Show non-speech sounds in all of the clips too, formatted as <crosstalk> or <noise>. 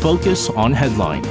Focus on Headline.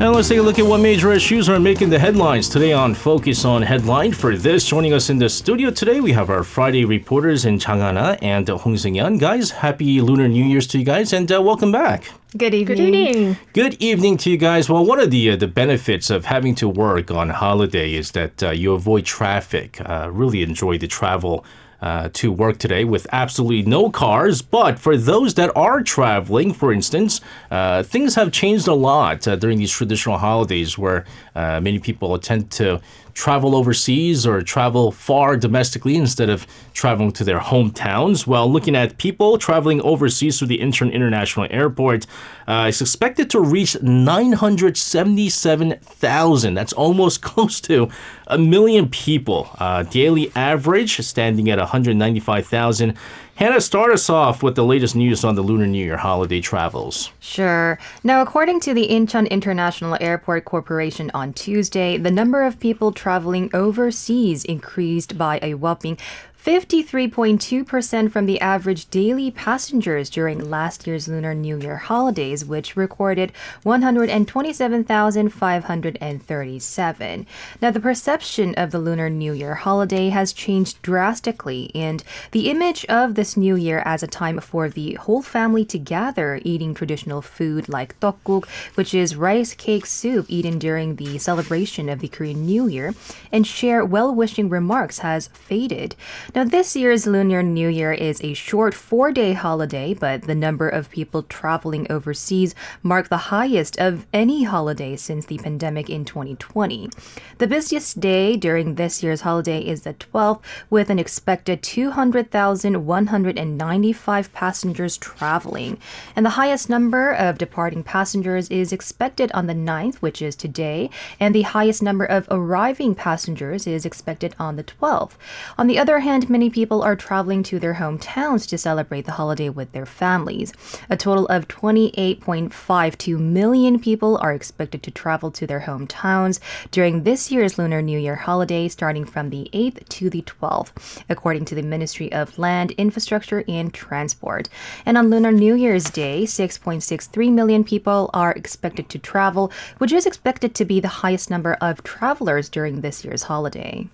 And let's take a look at what major issues are making the headlines today on Focus on Headline. For this, joining us in the studio today, we have our Friday reporters in Changana and Hong Seung-yeon. Guys, happy Lunar New Year's to you guys, and uh, welcome back. Good evening. Good evening. Good evening to you guys. Well, one of the uh, the benefits of having to work on holiday is that uh, you avoid traffic. Uh, really enjoy the travel. Uh, to work today with absolutely no cars. But for those that are traveling, for instance, uh, things have changed a lot uh, during these traditional holidays where uh, many people tend to travel overseas or travel far domestically instead of traveling to their hometowns. Well, looking at people traveling overseas through the Incheon International Airport, uh, it's expected to reach 977,000. That's almost <laughs> close to a million people. Uh, daily average standing at 195,000. Hannah, start us off with the latest news on the Lunar New Year holiday travels. Sure. Now, according to the Incheon International Airport Corporation on Tuesday, the number of people traveling overseas increased by a whopping 53.2% from the average daily passengers during last year's Lunar New Year holidays, which recorded 127,537. Now, the perception of the Lunar New Year holiday has changed drastically, and the image of this new year as a time for the whole family to gather eating traditional food like tteokguk, which is rice cake soup eaten during the celebration of the Korean New Year, and share well-wishing remarks has faded. Now, this year's Lunar New Year is a short four day holiday, but the number of people traveling overseas marked the highest of any holiday since the pandemic in 2020. The busiest day during this year's holiday is the 12th, with an expected 200,195 passengers traveling. And the highest number of departing passengers is expected on the 9th, which is today, and the highest number of arriving passengers is expected on the 12th. On the other hand, many people are traveling to their hometowns to celebrate the holiday with their families. A total of 28.52 million people are expected to travel to their hometowns during this year's Lunar New Year holiday, starting from the 8th to the 12th, according to the Ministry of Land, Infrastructure, and Transport. And on Lunar New Year's Day, 6.63 million people are expected to travel, which is expected to be the highest number of travelers during this year's holiday.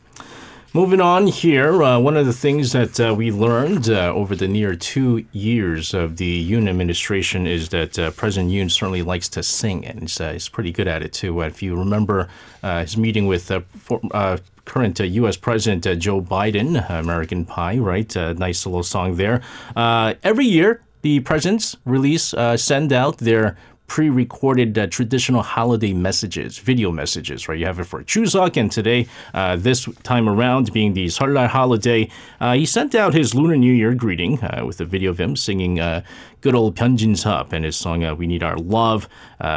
Moving on here, uh, one of the things that uh, we learned uh, over the near two years of the Yoon administration is that uh, President Yoon certainly likes to sing, and he's, uh, he's pretty good at it too. if you remember uh, his meeting with for, current U.S. President Joe Biden, American Pie, right? nice little song there. every year, the presidents release, send out their pre-recorded uh, traditional holiday messages, video messages, right? You have it for Chuseok, and today, uh, this time around, being the Seollal holiday, uh, he sent out his Lunar New Year greeting uh, with a video of him singing uh, good old Byun Jin-sub and his song uh, "We Need Our Love"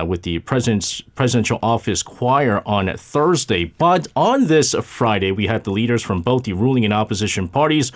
with the president's presidential office choir on Thursday. But on this Friday, we had the leaders from both the ruling and opposition parties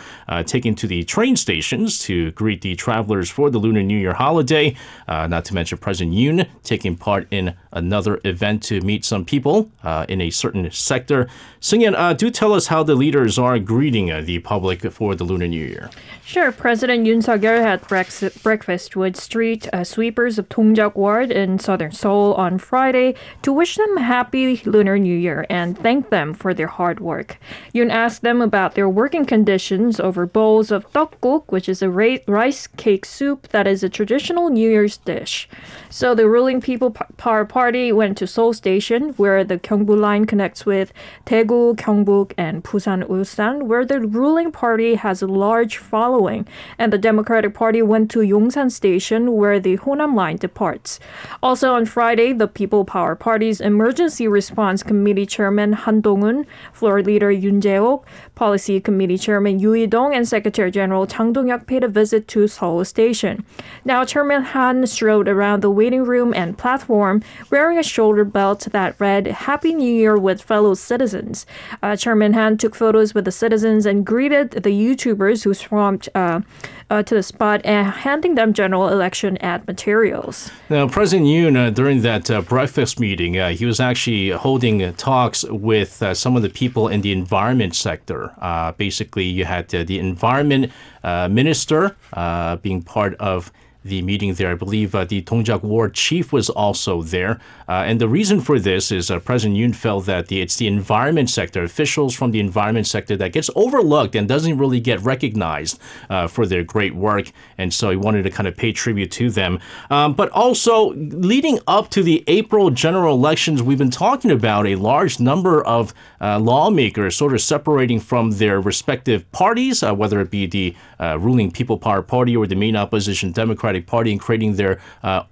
taken to the train stations to greet the travelers for the Lunar New Year holiday. not to mention President Yoon taking part in another event to meet some people uh, in a certain sector. Seung-yeon, uh, do tell us how the leaders are greeting uh, the public for the Lunar New Year. Sure. President Yoon Suk-yeol had breakfast with street uh, sweepers of Dongjak Ward in southern Seoul on Friday to wish them happy Lunar New Year and thank them for their hard work. Yoon asked them about their working conditions over bowls of tteokguk, which is a rice cake soup that is a traditional New Year's dish. So the ruling People Power Party went to Seoul Station, where the Gyeongbu line connects with Daegu, Gyeongbuk, and Busan Ulsan, where the ruling party has a large following. And the Democratic Party went to Yongsan Station, where the Honam line departs. Also on Friday, the People Power Party's Emergency Response Committee Chairman Han Dong-hoon, Floor Leader Yoon Jae-ok, Policy Committee Chairman Yu Ui-dong, and Secretary General Chang Dong-hyuk paid a visit to Seoul Station. Now, Chairman Han strode around the waiting room and platform wearing a shoulder belt that read Happy New Year with fellow citizens. Uh, Chairman Han took photos with the citizens and greeted the YouTubers who swarmed uh, uh, to the spot and handing them general election ad materials. Now, President Yoon, uh, during that uh, breakfast meeting, uh, he was actually holding uh, talks with uh, some of the people in the environment sector. Uh, basically, you had uh, the environment uh, minister uh, being part of the meeting there. I believe uh, the Dongjak Ward chief was also there. Uh, and the reason for this is uh, President Yoon felt that the, it's the environment sector, officials from the environment sector, that gets overlooked and doesn't really get recognized uh, for their great work. And so he wanted to kind of pay tribute to them. Um, but also, leading up to the April general elections, we've been talking about a large number of uh, lawmakers sort of separating from their respective parties, uh, whether it be the uh, ruling People Power Party or the main opposition Democratic Party, and creating their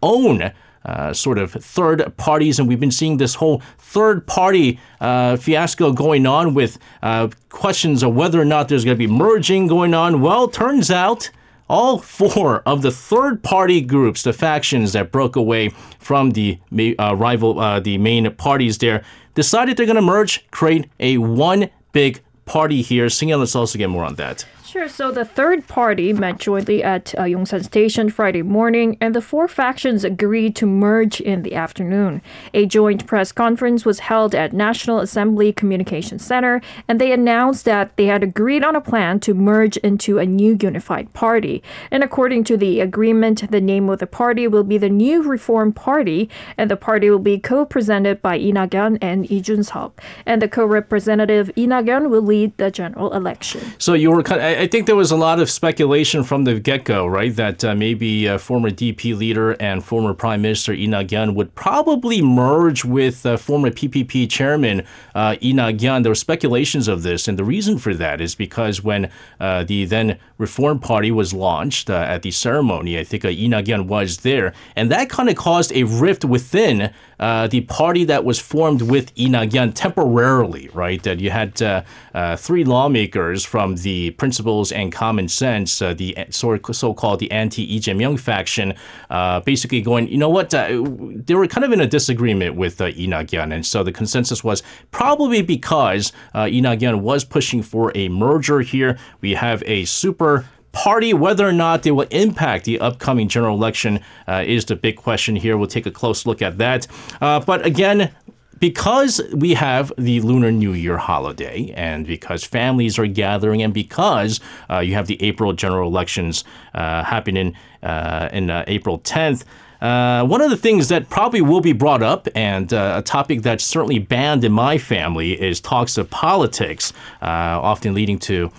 own. Uh, sort of third parties, and we've been seeing this whole third party uh, fiasco going on with uh, questions of whether or not there's going to be merging going on. Well, turns out all four of the third party groups, the factions that broke away from the uh, rival, uh, the main parties there, decided they're going to merge, create a one big party here. Seung-yeon, let's also get more on that. Sure. So the third party met jointly at uh, Yongsan Station Friday morning, and the four factions agreed to merge in the afternoon. A joint press conference was held at National Assembly Communication Center, and they announced that they had agreed on a plan to merge into a new unified party. And according to the agreement, the name of the party will be the New Reform Party, and the party will be co-presented by Nak-yon and Lee Jun-seok. And the co-representative Nak-yon will lead the general election. So you were kind I I think there was a lot of speculation from the get-go, right? That uh, maybe uh, former DP leader and former Prime Minister Lee Nak-yon would probably merge with uh, former PPP chairman uh, Lee Nak-yon. There were speculations of this, and the reason for that is because when uh, the then Reform Party was launched uh, at the ceremony, I think Lee Nak-yon was there, and that kind of caused a rift within uh, the party that was formed with Lee Nak-yon temporarily, right? That you had uh, uh, three lawmakers from the Principles and Common Sense, uh, the so- so-called the anti-Lee Jae-myung faction, uh, basically going, you know what? Uh, they were kind of in a disagreement with uh, Lee Nak-yon, and so the consensus was probably because uh, Lee Nak-yon was pushing for a merger here. We have a super party. Whether or not they will impact the upcoming general election uh, is the big question here. We'll take a close look at that. Uh, but again, because we have the Lunar New Year holiday, and because families are gathering, and because uh, you have the April general elections uh, happening uh, in uh, April 10th. Uh, one of the things that probably will be brought up, and uh, a topic that's certainly banned in my family, is talks of politics, uh, often leading to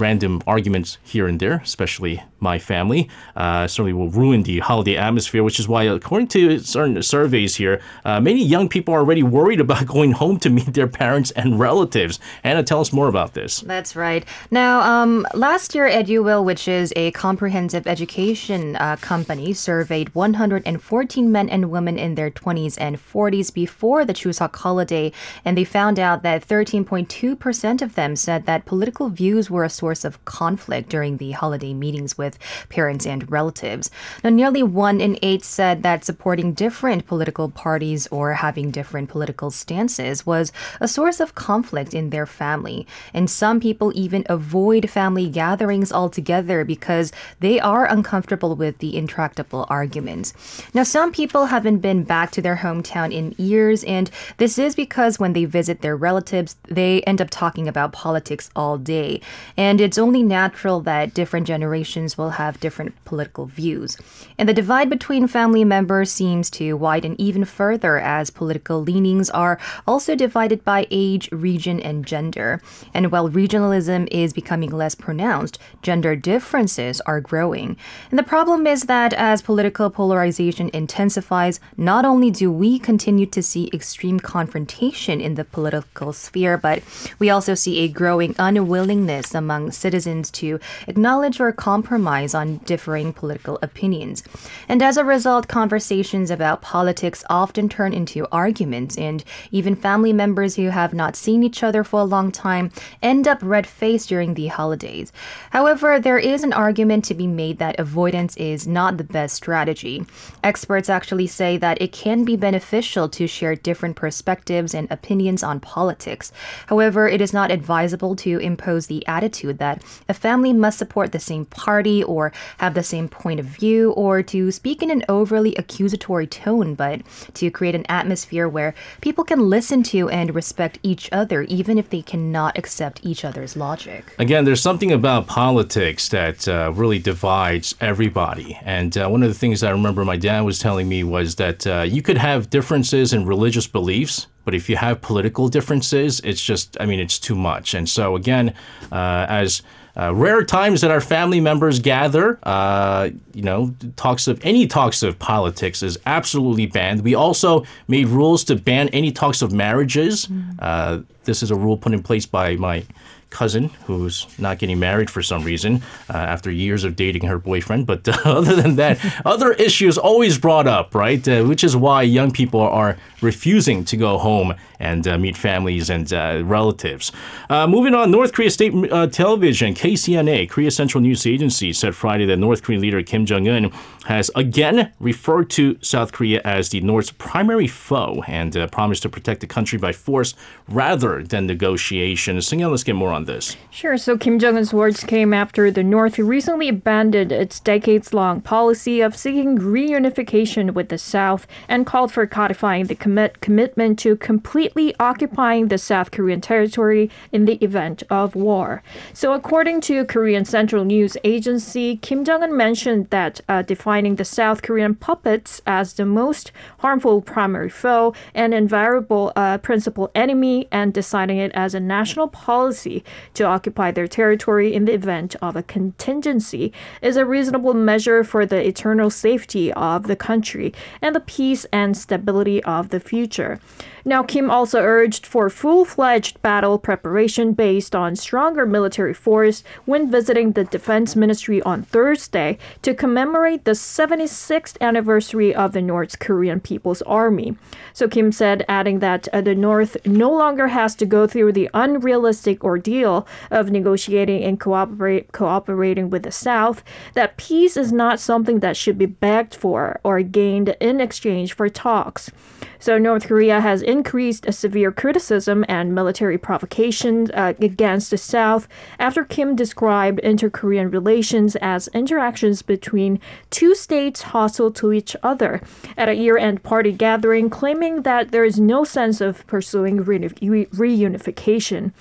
random arguments here and there, especially my family. Uh, certainly will ruin the holiday atmosphere, which is why, according to certain surveys here, uh, many young people are already worried about <laughs> going home to meet their parents and relatives. Anna, tell us more about this. That's right. Now, um, last year, EduWill, which is a comprehensive education uh, company, surveyed 114 men and women in their 20s and 40s before the Chuseok holiday, and they found out that 13.2% of them said that political views were a source of conflict during the holiday meetings with parents and relatives. Now, nearly one in eight said that supporting different political parties or having different political stances was a source of conflict in their family. And some people even avoid family gatherings altogether because they are uncomfortable with the intractable arguments. Now, some people haven't been back to their hometown in years, and this is because when they visit their relatives, they end up talking about politics all day. And it's only natural that different generations will have different political views. And the divide between family members seems to widen even further as political leanings are also divided by age, region, and gender. And while regionalism is becoming less pronounced, gender differences are growing. And the problem is that as political polarization intensifies, not only do we continue to see extreme confrontation in the political sphere, but we also see a growing unwillingness among among citizens to acknowledge or compromise on differing political opinions. And as a result, conversations about politics often turn into arguments, and even family members who have not seen each other for a long time end up red faced during the holidays. However, there is an argument to be made that avoidance is not the best strategy. Experts actually say that it can be beneficial to share different perspectives and opinions on politics. However, it is not advisable to impose the attitude that a family must support the same party or have the same point of view or to speak in an overly accusatory tone, but to create an atmosphere where people can listen to and respect each other even if they cannot accept each other's logic. Again, there's something about politics that uh, really divides everybody. And uh, one of the things I remember my dad was telling me was that uh, you could have differences in religious beliefs, but if you have political differences, it's just, I mean, it's too much. And so, again, uh, as uh, rare times that our family members gather, uh, you know, talks of any talks of politics is absolutely banned. We also made rules to ban any talks of marriages. Uh, this is a rule put in place by my cousin who's not getting married for some reason uh, after years of dating her boyfriend. But uh, <laughs> other than that, other issues always brought up, right? Uh, which is why young people are refusing to go home and uh, meet families and uh, relatives. Uh, moving on, North Korea State Television, KCNA, Korea Central News Agency, said Friday that North Korean leader Kim Jong un has again referred to South Korea as the North's primary foe and promised to protect the country by force rather than negotiation. Seung-yeon, let's get more on this. Sure. So Kim Jong un's words came after the North recently abandoned its decades long policy of seeking reunification with the South and called for codifying the commit- commitment to completely occupying the South Korean territory in the event of war. So, according to Korean Central News Agency, Kim Jong un mentioned that uh, defining the South Korean puppets as the most harmful primary foe and invariable uh, principal enemy and deciding it as a national policy to occupy their territory in the event of a contingency is a reasonable measure for the eternal safety of the country and the peace and stability of the future. Now, Kim also urged for full fledged battle preparation based on stronger military force when visiting the Defense Ministry on Thursday to commemorate the 76th anniversary of the North Korean People's Army. So, Kim said, adding that the North no longer has to go through the unrealistic ordeal of negotiating and cooperate, cooperating with the South, that peace is not something that should be begged for or gained in exchange for talks. So, North Korea has increased a severe criticism and military provocation uh, against the South after Kim described inter Korean relations as interactions between two states hostile to each other at a year end party gathering, claiming that there is no sense of pursuing reuni- reunification.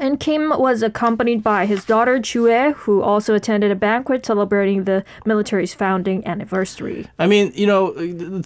And Kim was accompanied by his daughter Ju-ae, who also attended a banquet celebrating the military's founding anniversary. I mean, you know,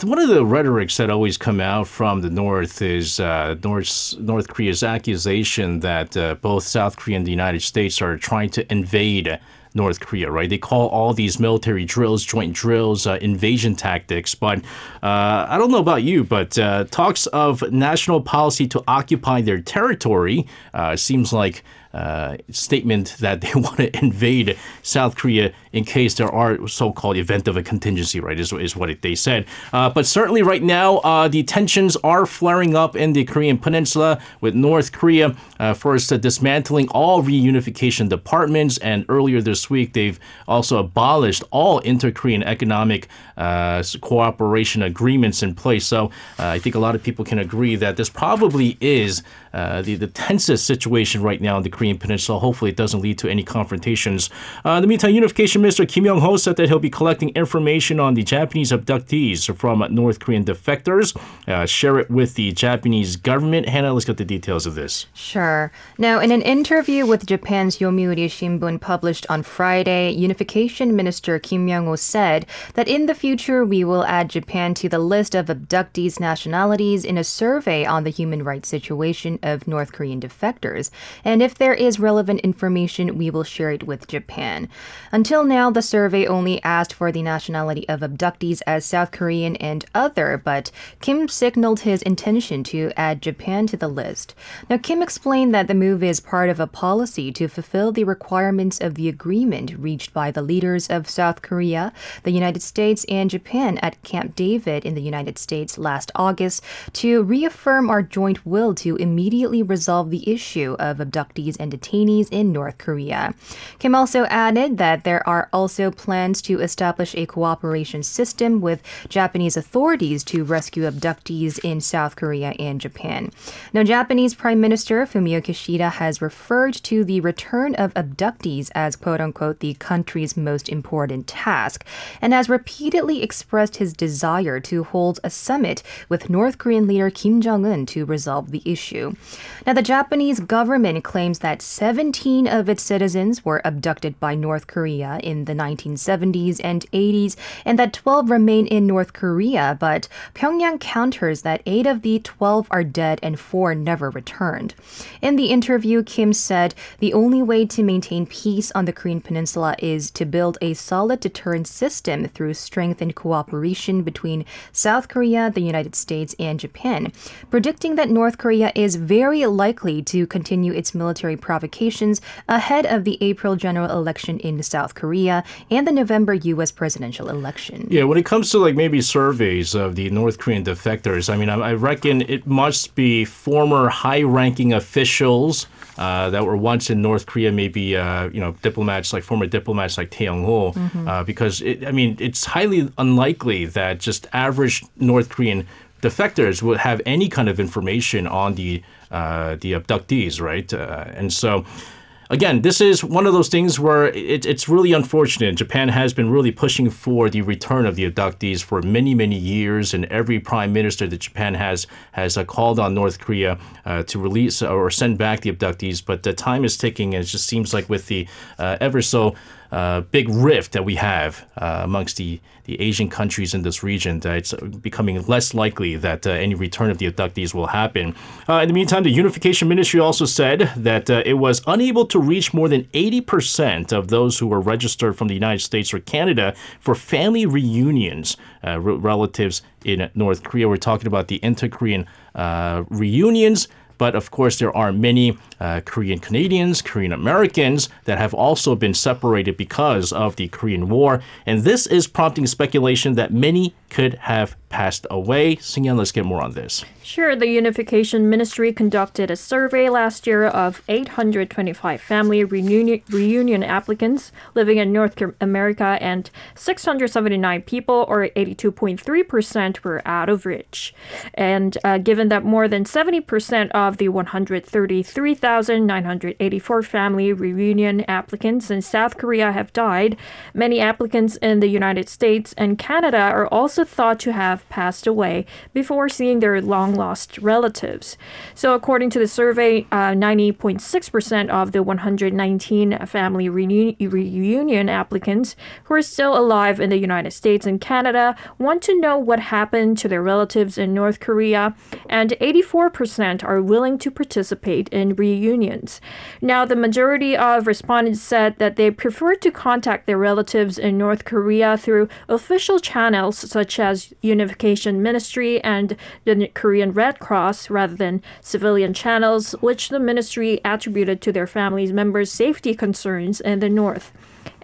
one of the rhetorics that always come out from the North is uh, North North Korea's accusation that uh, both South Korea and the United States are trying to invade North Korea, right? They call all these military drills, joint drills, uh, invasion tactics. But uh, I don't know about you, but uh, talks of national policy to occupy their territory uh, seems like uh, statement that they <laughs> want to invade South Korea in case there are so-called event of a contingency, right? Is, is what they said. Uh, but certainly right now, uh, the tensions are flaring up in the Korean Peninsula with North Korea uh, first dismantling all reunification departments, and earlier this week they've also abolished all inter-Korean economic uh, cooperation agreements in place. So uh, I think a lot of people can agree that this probably is the the tensest situation right now in the Korean Peninsula. Hopefully, it doesn't lead to any confrontations. in the meantime, Unification Minister Kim Yong Ho said that he'll be collecting information on the Japanese abductees from North Korean defectors, uh, share it with the Japanese government. Hannah, let's get the details of this. Sure. Now, in an interview with Japan's Yomiuri Shimbun published on Friday, Unification Minister Kim Yong-ho said that in the future we will add Japan to the list of abductees' nationalities in a survey on the human rights situation of North Korean defectors. And if there is relevant information, we will share it with Japan. Until now, the survey only asked for the nationality of abductees as South Korean and other, but Kim signaled his intention to add Japan to the list. Now, Kim explained that the move is part of a policy to fulfill the requirements of the agreement reached by the leaders of South Korea, the United States, and Japan at Camp David in the United States last August to reaffirm our joint will to immediately resolve the issue of abductees and detainees in North Korea. Kim also added that there are also plans to establish a cooperation system with Japanese authorities to rescue abductees in South Korea and Japan. Now, Japanese Prime Minister Fumio Kishida has referred to the return of abductees as quote unquote the country's most important task and has repeatedly expressed his desire to hold a summit with North Korean leader Kim Jong un to resolve the issue. Now, the Japanese government claims that 17 of its citizens were abducted by North Korea in the 1970s and 80s, and that 12 remain in North Korea, but Pyongyang counters that 8 of the 12 are dead and 4 never returned. In the interview, Kim said the only way to maintain peace on the Korean Peninsula is to build a solid deterrent system through strengthened cooperation between South Korea, the United States, and Japan, predicting that North Korea is very likely to continue its military provocations ahead of the April general election in South Korea and the November U.S. presidential election. Yeah, when it comes to like maybe surveys of the North Korean defectors, I mean, I, I reckon it must be former high-ranking officials uh, that were once in North Korea, maybe uh, you know diplomats like former diplomats like Tae Young Ho, uh, because it, I mean it's highly unlikely that just average North Korean defectors would have any kind of information on the uh, the abductees, right? Uh, and so. Again, this is one of those things where it, it's really unfortunate. Japan has been really pushing for the return of the abductees for many, many years, and every prime minister that Japan has has uh, called on North Korea uh, to release or send back the abductees. But the time is ticking, and it just seems like with the uh, ever so uh, big rift that we have uh, amongst the, the Asian countries in this region, that it's becoming less likely that uh, any return of the abductees will happen. Uh, in the meantime, the Unification Ministry also said that uh, it was unable to reach more than 80% of those who were registered from the United States or Canada for family reunions, uh, relatives in North Korea. We're talking about the inter Korean reunions. But of course, there are many uh, Korean Canadians, Korean Americans that have also been separated because of the Korean War. And this is prompting speculation that many could have passed away. Seung-yeon, let's get more on this. Sure, the Unification Ministry conducted a survey last year of 825 family reunion, reunion applicants living in North America, and 679 people, or 82.3%, were out of reach. And uh, given that more than 70% of the 133,984 family reunion applicants in South Korea have died, many applicants in the United States and Canada are also thought to have passed away before seeing their long lost relatives. So, according to the survey, uh, 90.6% of the 119 family reuni- reunion applicants who are still alive in the United States and Canada want to know what happened to their relatives in North Korea, and 84% are willing to participate in reunions. Now, the majority of respondents said that they prefer to contact their relatives in North Korea through official channels such as Unification Ministry and the Korean Red Cross rather than civilian channels, which the ministry attributed to their families' members' safety concerns in the north.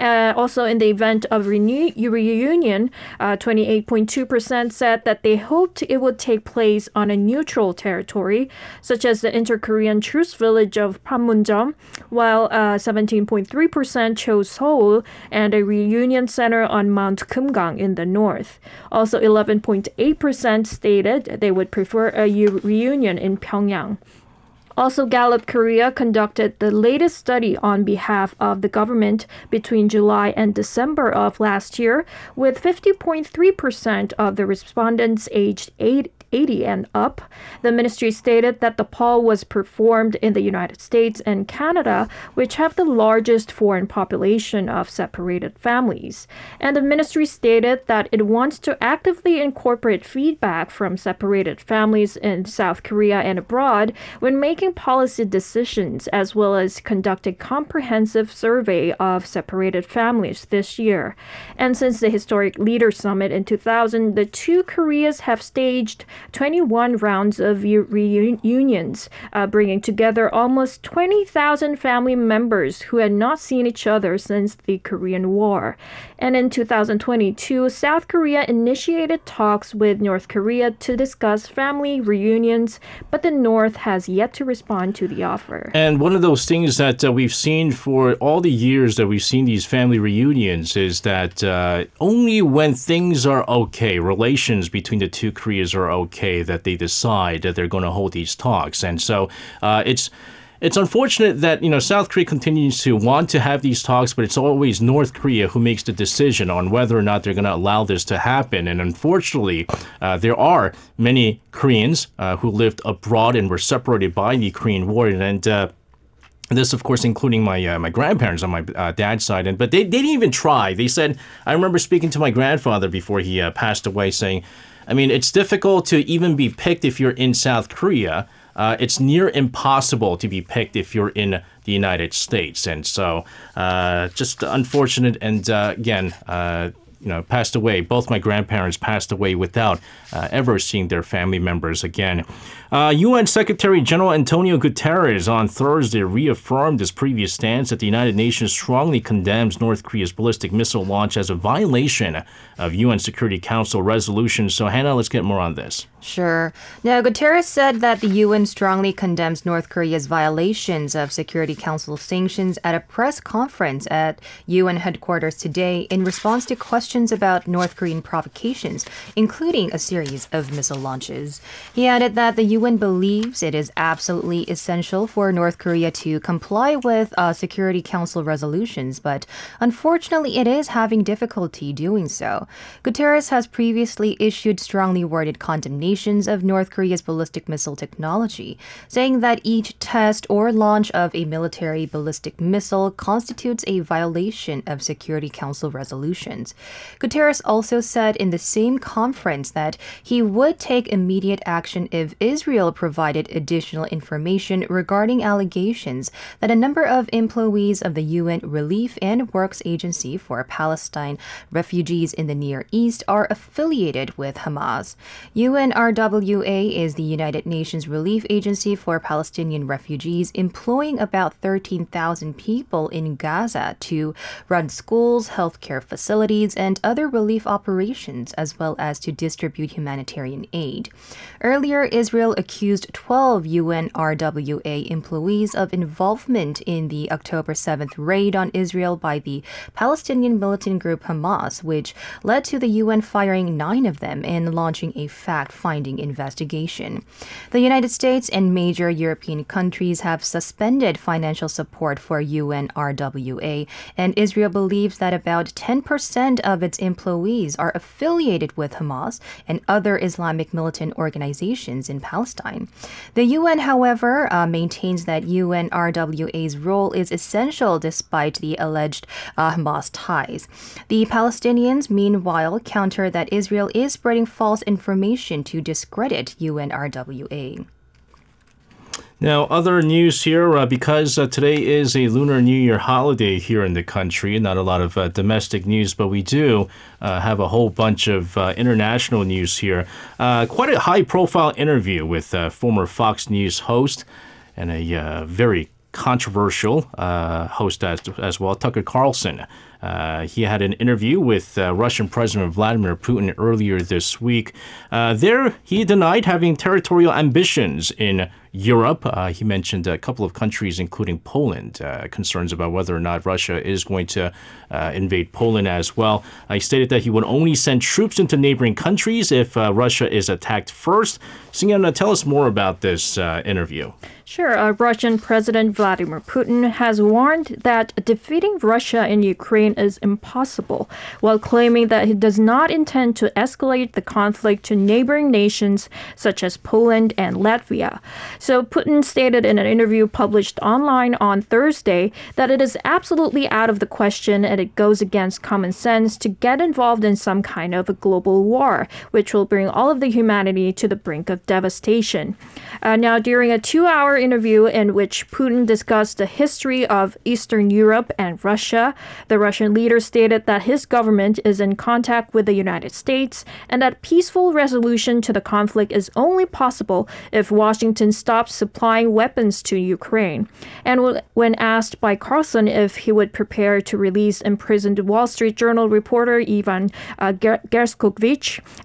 Uh, also, in the event of renew- reunion, uh, 28.2% said that they hoped it would take place on a neutral territory, such as the inter-Korean truce village of Panmunjom, while uh, 17.3% chose Seoul and a reunion center on Mount Kumgang in the north. Also, 11.8% stated they would prefer a u- reunion in Pyongyang. Also, Gallup Korea conducted the latest study on behalf of the government between July and December of last year, with 50.3% of the respondents aged 8 80 and up. The ministry stated that the poll was performed in the United States and Canada, which have the largest foreign population of separated families. And the ministry stated that it wants to actively incorporate feedback from separated families in South Korea and abroad when making policy decisions, as well as conduct a comprehensive survey of separated families this year. And since the historic Leader Summit in 2000, the two Koreas have staged 21 rounds of reunions, uh, bringing together almost 20,000 family members who had not seen each other since the Korean War. And in 2022, South Korea initiated talks with North Korea to discuss family reunions, but the North has yet to respond to the offer. And one of those things that uh, we've seen for all the years that we've seen these family reunions is that uh, only when things are okay, relations between the two Koreas are okay, that they decide that they're going to hold these talks. And so uh, it's it's unfortunate that you know South Korea continues to want to have these talks, but it's always North Korea who makes the decision on whether or not they're going to allow this to happen. And unfortunately, uh, there are many Koreans uh, who lived abroad and were separated by the Korean War, and. Uh, this, of course, including my uh, my grandparents on my uh, dad's side, and but they, they didn't even try. They said, I remember speaking to my grandfather before he uh, passed away, saying, I mean, it's difficult to even be picked if you're in South Korea. Uh, it's near impossible to be picked if you're in the United States, and so uh, just unfortunate. And uh, again, you know, passed away. Both my grandparents passed away without uh, ever seeing their family members again. Uh, UN Secretary General Antonio Guterres on Thursday reaffirmed his previous stance that the United Nations strongly condemns North Korea's ballistic missile launch as a violation of UN Security Council resolutions. So, Hannah, let's get more on this. Sure. Now, Guterres said that the UN strongly condemns North Korea's violations of Security Council sanctions at a press conference at UN headquarters today in response to questions about North Korean provocations, including a series of missile launches. He added that the UN believes it is absolutely essential for North Korea to comply with uh, Security Council resolutions, but unfortunately, it is having difficulty doing so. Guterres has previously issued strongly worded condemnations of North Korea's ballistic missile technology, saying that each test or launch of a military ballistic missile constitutes a violation of Security Council resolutions. Guterres also said in the same conference that he would take immediate action if Israel Israel provided additional information regarding allegations that a number of employees of the UN Relief and Works Agency for Palestine refugees in the Near East are affiliated with Hamas. UNRWA is the United Nations Relief Agency for Palestinian refugees, employing about 13,000 people in Gaza to run schools, healthcare facilities, and other relief operations, as well as to distribute humanitarian aid. Earlier, Israel accused 12 UNRWA employees of involvement in the October 7th raid on Israel by the Palestinian militant group Hamas, which led to the UN firing nine of them and launching a fact finding investigation. The United States and major European countries have suspended financial support for UNRWA, and Israel believes that about 10% of its employees are affiliated with Hamas and other Islamic militant organizations in Palestine. The UN, however, uh, maintains that UNRWA's role is essential despite the alleged uh, Hamas ties. The Palestinians, meanwhile, counter that Israel is spreading false information to discredit UNRWA. Now, other news here uh, because uh, today is a Lunar New Year holiday here in the country. Not a lot of uh, domestic news, but we do uh, have a whole bunch of uh, international news here. Uh, quite a high profile interview with former Fox News host and a very controversial host as, as well, Tucker Carlson. He had an interview with Russian President Vladimir Putin earlier this week. There, he denied having territorial ambitions in Europe. Uh, he mentioned a couple of countries, including Poland, uh, concerns about whether or not Russia is going to uh, invade Poland as well. Uh, he stated that he would only send troops into neighboring countries if uh, Russia is attacked first. Singyana, tell us more about this uh, interview. Sure. Uh, Russian President Vladimir Putin has warned that defeating Russia in Ukraine is impossible, while claiming that he does not intend to escalate the conflict to neighboring nations such as Poland and Latvia. So Putin stated in an interview published online on Thursday that it is absolutely out of the question and it goes against common sense to get involved in some kind of a global war, which will bring all of the humanity to the brink of devastation. Uh, now, during a two hour interview in which Putin discussed the history of Eastern Europe and Russia, the Russian leader stated that his government is in contact with the United States and that peaceful resolution to the conflict is only possible if Washington stops supplying weapons to Ukraine. And when asked by Carlson if he would prepare to release imprisoned Wall Street Journal reporter Ivan uh,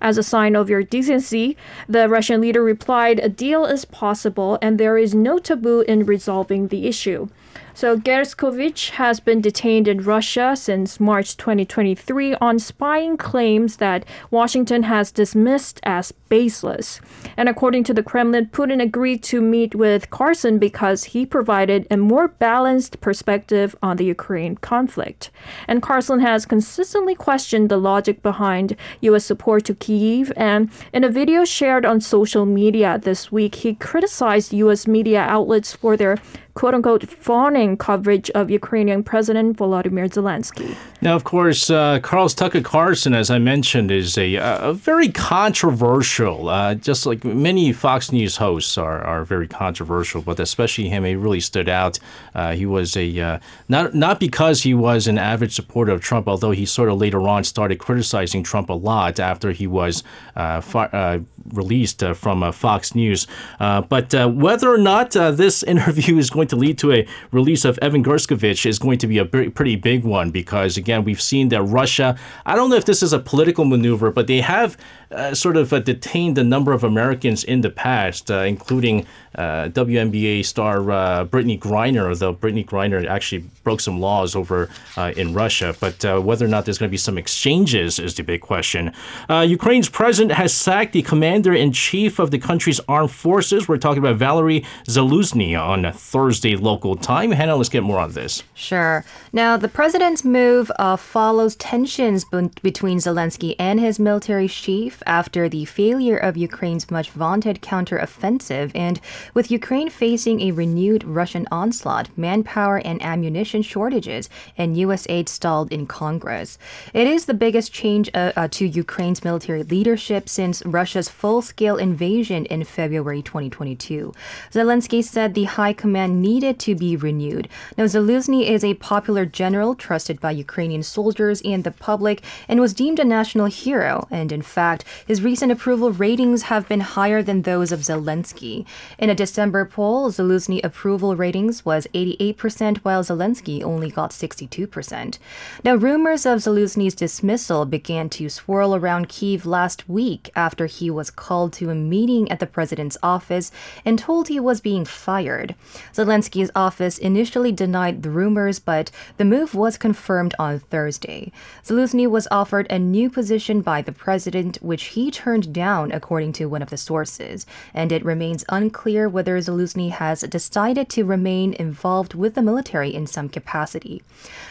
as a sign of your decency, the Russian leader replied, A deal is possible and there is no taboo in resolving the issue. So Gershkovich has been detained in Russia since March 2023 on spying claims that Washington has dismissed as baseless. And according to the Kremlin, Putin agreed to meet with Carlson because he provided a more balanced perspective on the Ukraine conflict. And Carlson has consistently questioned the logic behind U.S. support to Kyiv. And in a video shared on social media this week, he criticized U.S. media outlets for their quote unquote fawning coverage of Ukrainian President Volodymyr Zelensky. Now, of course, uh, Carl Tucker Carlson, as I mentioned, is a, a very controversial, uh, just like many Fox News hosts are, are very controversial, but especially him, he really stood out. Uh, he was a, uh, not, not because he was an avid supporter of Trump, although he sort of later on started criticizing Trump a lot after he was uh, uh, released from Fox News. but whether or not this <laughs> interview is going to lead to a release of Evan Gershkovich is going to be a pretty big one because, again, we've seen that Russia, I don't know if this is a political maneuver, but they have uh, sort of uh, detained a number of Americans in the past, uh, including uh, WNBA star uh, Brittney Griner, though Brittney Griner actually broke some laws over uh, in Russia. But whether or not there's going to be some exchanges is the big question. Ukraine's president has sacked the commander in chief of the country's armed forces. We're talking about Valery Zaluzhny on Thursday local time. Hannah, let's get more on this. Sure. Now, the president's move follows tensions b- between Zelensky and his military chief after the failure of Ukraine's much vaunted counteroffensive and with Ukraine facing a renewed Russian onslaught, manpower and ammunition shortages, and U.S. aid stalled in Congress. It is the biggest change uh, uh, to Ukraine's military leadership since Russia's full scale invasion in February 2022. Zelensky said the high command needed to be renewed. Now, Zaluzhny is a popular general trusted by Ukrainian soldiers and the public and was deemed a national hero. And in fact, his recent approval ratings have been higher than those of Zelensky. In a December poll, Zaluzhny approval ratings was 88%, while Zelensky only got 62%. Now, rumors of Zelensky's dismissal began to swirl around Kiev last week after he was called to a meeting at the president's office and told he was being fired. Zelensky's office initially denied the rumors, but the move was confirmed on Thursday. Zelensky was offered a new position by the president, which he turned down, according to one of the sources, and it remains unclear whether Zaluzhny has decided to remain involved with the military in some capacity.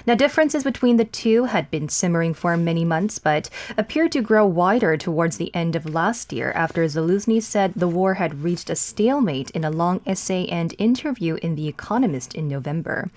Now, differences between the two had been simmering for many months, but appeared to grow wider towards the end of last year after Zaluzhny said the war had reached a stalemate in a long essay and interview in The Economist in November.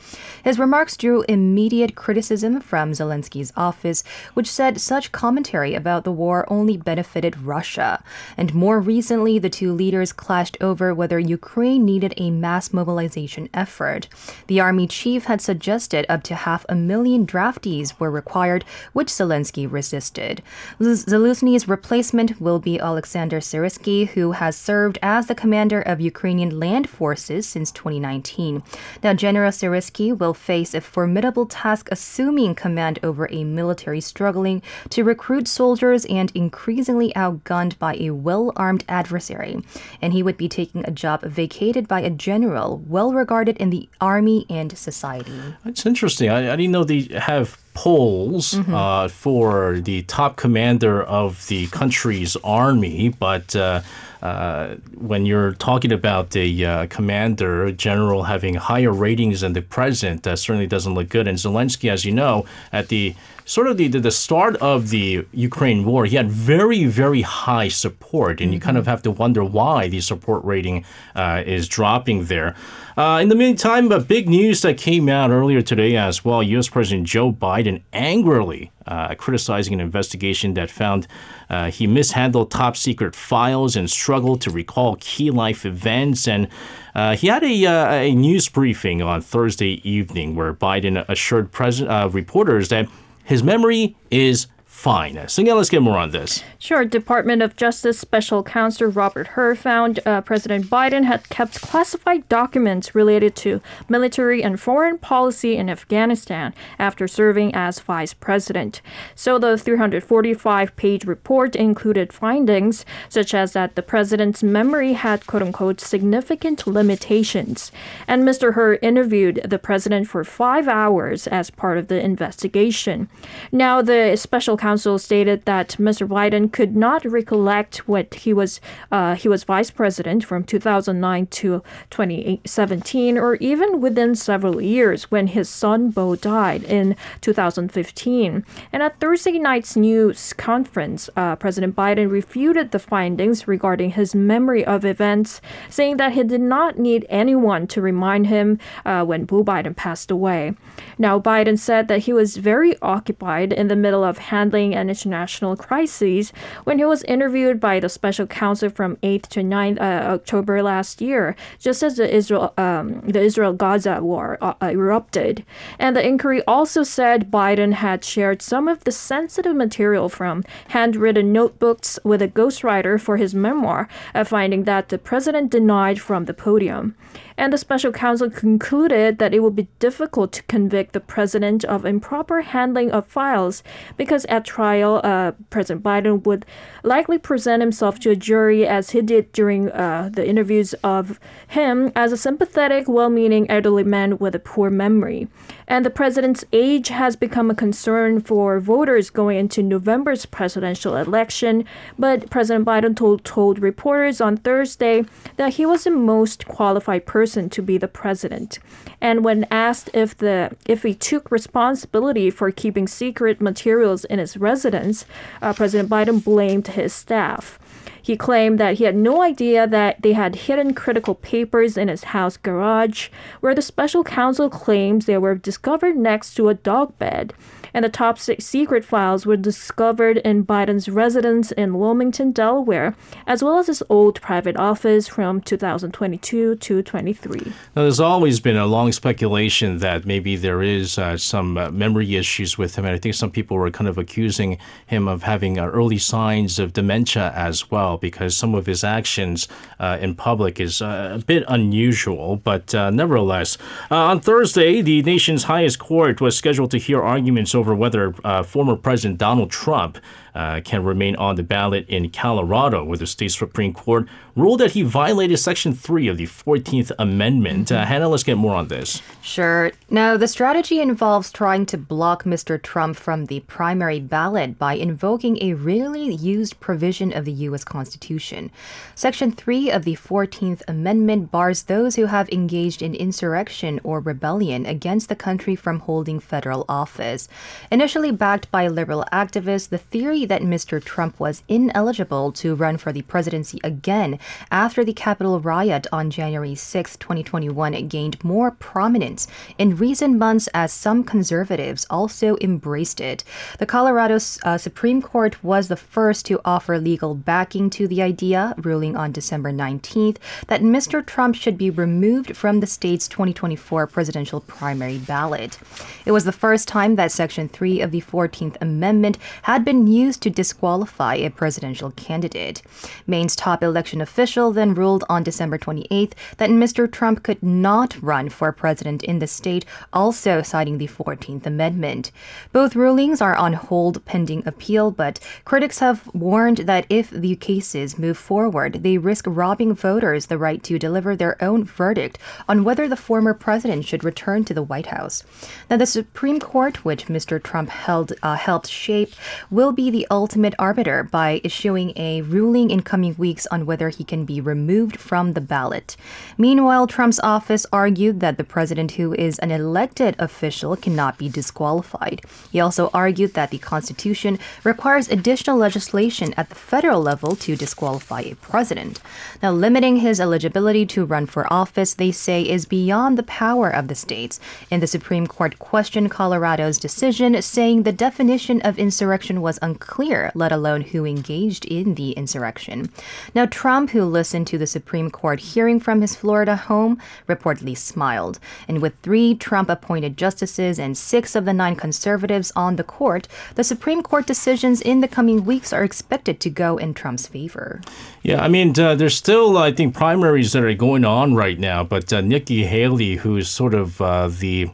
His remarks drew immediate criticism from Zelensky's office, which said such commentary about the war only benefited Russia. And more recently, the two leaders clashed over whether Ukraine needed a mass mobilization effort. The army chief had suggested up to half a million draftees were required, which Zelensky resisted. Zelensky's replacement will be Alexander Syrskyi, who has served as the commander of Ukrainian land forces since 2019. Now, General Seresky will face a formidable task assuming command over a military struggling to recruit soldiers and increasingly outgunned by a well armed adversary. And he would be taking a job vacated by a general well regarded in the army and society. It's interesting. I, I didn't know they have polls uh, for the top commander of the country's army, but uh, uh, when you're talking about the uh, commander general having higher ratings than the president, that certainly doesn't look good. And Zelensky, as you know, at the sort of the, the, the start of the Ukraine war, he had very, very high support, and you kind of have to wonder why the support rating uh, is dropping there. Uh, in the meantime, a big news that came out earlier today as well U.S. President Joe Biden angrily uh, criticizing an investigation that found uh, he mishandled top secret files and struggled to recall key life events. And uh, he had a, uh, a news briefing on Thursday evening where Biden assured pres- uh, reporters that his memory is fine. So let's get more on this. Sure. Department of Justice Special Counsel Robert Hur found uh, President Biden had kept classified documents related to military and foreign policy in Afghanistan after serving as vice president. So the 345 page report included findings such as that the president's memory had quote unquote significant limitations. And Mr. Hur interviewed the president for five hours as part of the investigation. Now, the special counsel stated that Mr. Biden could not recollect what he was uh, he was vice president from 2009 to 2017, or even within several years when his son Bo died in 2015. And at Thursday night's news conference, uh, President Biden refuted the findings regarding his memory of events, saying that he did not need anyone to remind him uh, when Bo Biden passed away. Now, Biden said that he was very occupied in the middle of handling an international crisis when he was interviewed by the special counsel from 8th to 9th uh, October last year, just as the Israel um, the Israel Gaza war uh, erupted. And the inquiry also said Biden had shared some of the sensitive material from handwritten notebooks with a ghostwriter for his memoir, a finding that the president denied from the podium. And the special counsel concluded that it would be difficult to convict the president of improper handling of files because at trial, uh, President Biden would likely present himself to a jury as he did during uh, the interviews of him as a sympathetic, well meaning elderly man with a poor memory. And the president's age has become a concern for voters going into November's presidential election. But President Biden told, told reporters on Thursday that he was the most qualified person to be the president. And when asked if the if he took responsibility for keeping secret materials in his residence, uh, President Biden blamed his staff. He claimed that he had no idea that they had hidden critical papers in his house garage, where the special counsel claims they were discovered next to a dog bed. And the top secret files were discovered in Biden's residence in Wilmington, Delaware, as well as his old private office from 2022 to 23. Now, there's always been a long speculation that maybe there is uh, some uh, memory issues with him, and I think some people were kind of accusing him of having uh, early signs of dementia as well, because some of his actions uh, in public is uh, a bit unusual. But uh, nevertheless, on Thursday, the nation's highest court was scheduled to hear arguments over whether former President Donald Trump uh, can remain on the ballot in Colorado, where the state Supreme Court ruled that he violated Section 3 of the 14th Amendment. Uh, Hannah, let's get more on this. Sure. Now, the strategy involves trying to block Mr. Trump from the primary ballot by invoking a rarely used provision of the U.S. Constitution. Section 3 of the 14th Amendment bars those who have engaged in insurrection or rebellion against the country from holding federal office. Initially backed by liberal activists, the theory that Mr. Trump was ineligible to run for the presidency again after the Capitol riot on January 6, 2021, gained more prominence in recent months as some conservatives also embraced it. The Colorado uh, Supreme Court was the first to offer legal backing to the idea, ruling on December 19th that Mr. Trump should be removed from the state's 2024 presidential primary ballot. It was the first time that Section 3 of the 14th Amendment had been used used to disqualify a presidential candidate. Maine's top election official then ruled on December 28th that Mr. Trump could not run for president in the state, also citing the 14th Amendment. Both rulings are on hold pending appeal, but critics have warned that if the cases move forward, they risk robbing voters the right to deliver their own verdict on whether the former president should return to the White House. Now, the Supreme Court, which Mr. Trump held uh, helped shape, will be the ultimate arbiter by issuing a ruling in coming weeks on whether he can be removed from the ballot. Meanwhile, Trump's office argued that the president, who is an elected official, cannot be disqualified. He also argued that the Constitution requires additional legislation at the federal level to disqualify a president. Now, limiting his eligibility to run for office, they say, is beyond the power of the states. And the Supreme Court questioned Colorado's decision, saying the definition of insurrection was unclear, let alone who engaged in the insurrection. Now, Trump, who listened to the Supreme Court hearing from his Florida home, reportedly smiled. And with three Trump appointed justices and six of the nine conservatives on the court, the Supreme Court decisions in the coming weeks are expected to go in Trump's favor. Yeah, I mean, uh, there's still, I think, primaries that are going on right now, but uh, Nikki Haley, who's sort of uh, the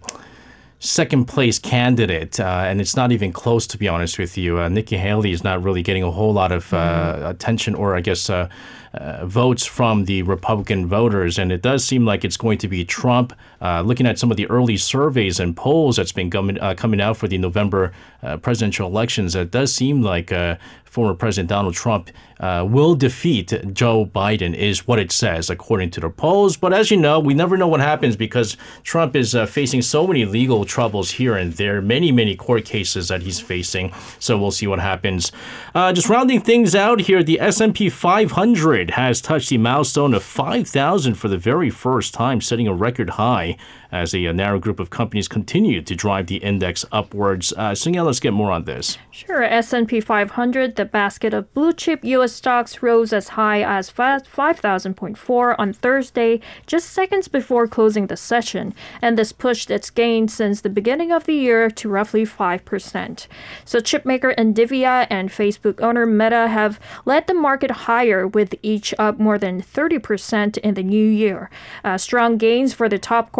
second place candidate, uh, and it's not even close, to be honest with you. Uh, Nikki Haley is not really getting a whole lot of uh, mm-hmm. attention or, I guess, uh, uh, votes from the Republican voters. And it does seem like it's going to be Trump. Uh, looking at some of the early surveys and polls that's been coming, coming out for the November presidential elections, it does seem like former President Donald Trump uh, will defeat Joe Biden, is what it says, according to the polls. But as you know, we never know what happens because Trump is uh, facing so many legal troubles here and there, many, many court cases that he's facing. So we'll see what happens. Uh, just rounding things out here, the S&P 500 has touched the milestone of 5,000 for the very first time, setting a record high as a, a narrow group of companies continue to drive the index upwards. Uh, let's get more on this. Sure. S&P 500, the basket of blue chip U.S. stocks rose as high as 5,000.4 on Thursday, just seconds before closing the session, and this pushed its gains since the beginning of the year to roughly 5%. So chipmaker Nvidia and Facebook owner Meta have led the market higher, with each up more than 30% in the new year. Uh, strong gains for the top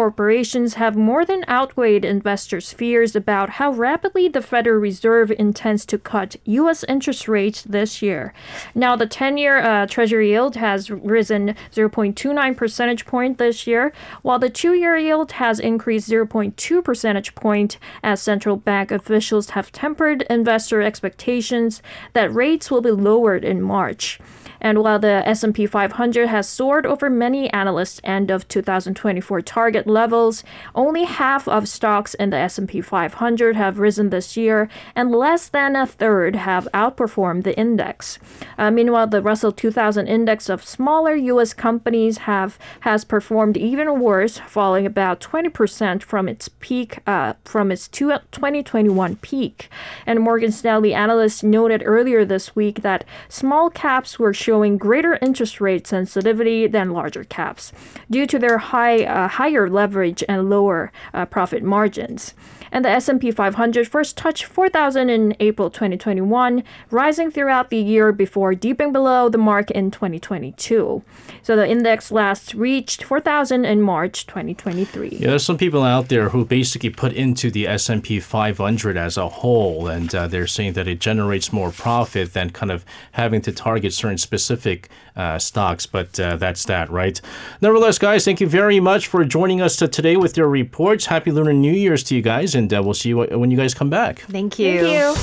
have more than outweighed investors' fears about how rapidly the Federal Reserve intends to cut U.S. interest rates this year. Now, the 10 year uh, Treasury yield has risen 0.29 percentage point this year, while the two year yield has increased 0.2 percentage point as central bank officials have tempered investor expectations that rates will be lowered in March. And while the S&P 500 has soared over many analysts' end of 2024 target levels, only half of stocks in the S&P 500 have risen this year, and less than a third have outperformed the index. Uh, meanwhile, the Russell 2000 index of smaller U.S. companies have has performed even worse, falling about 20% from its peak uh, from its 2021 peak. And Morgan Stanley analysts noted earlier this week that small caps were showing showing greater interest rate sensitivity than larger caps due to their high, uh, higher leverage and lower uh, profit margins and the S&P 500 first touched 4,000 in April 2021, rising throughout the year before dipping below the mark in 2022. So the index last reached 4,000 in March 2023. Yeah, there's some people out there who basically put into the S&P 500 as a whole, and uh, they're saying that it generates more profit than kind of having to target certain specific uh, stocks. But uh, that's that, right? Nevertheless, guys, thank you very much for joining us today with your reports. Happy Lunar New Year's to you guys, and and uh, we'll see you when you guys come back. Thank you. Thank you.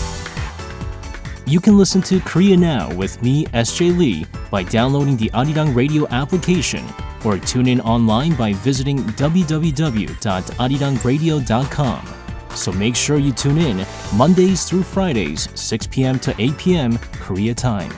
You can listen to Korea Now with me, SJ Lee, by downloading the Arirang Radio application or tune in online by visiting www.arirangradio.com. So make sure you tune in Mondays through Fridays, 6 p.m. to 8 p.m. Korea time.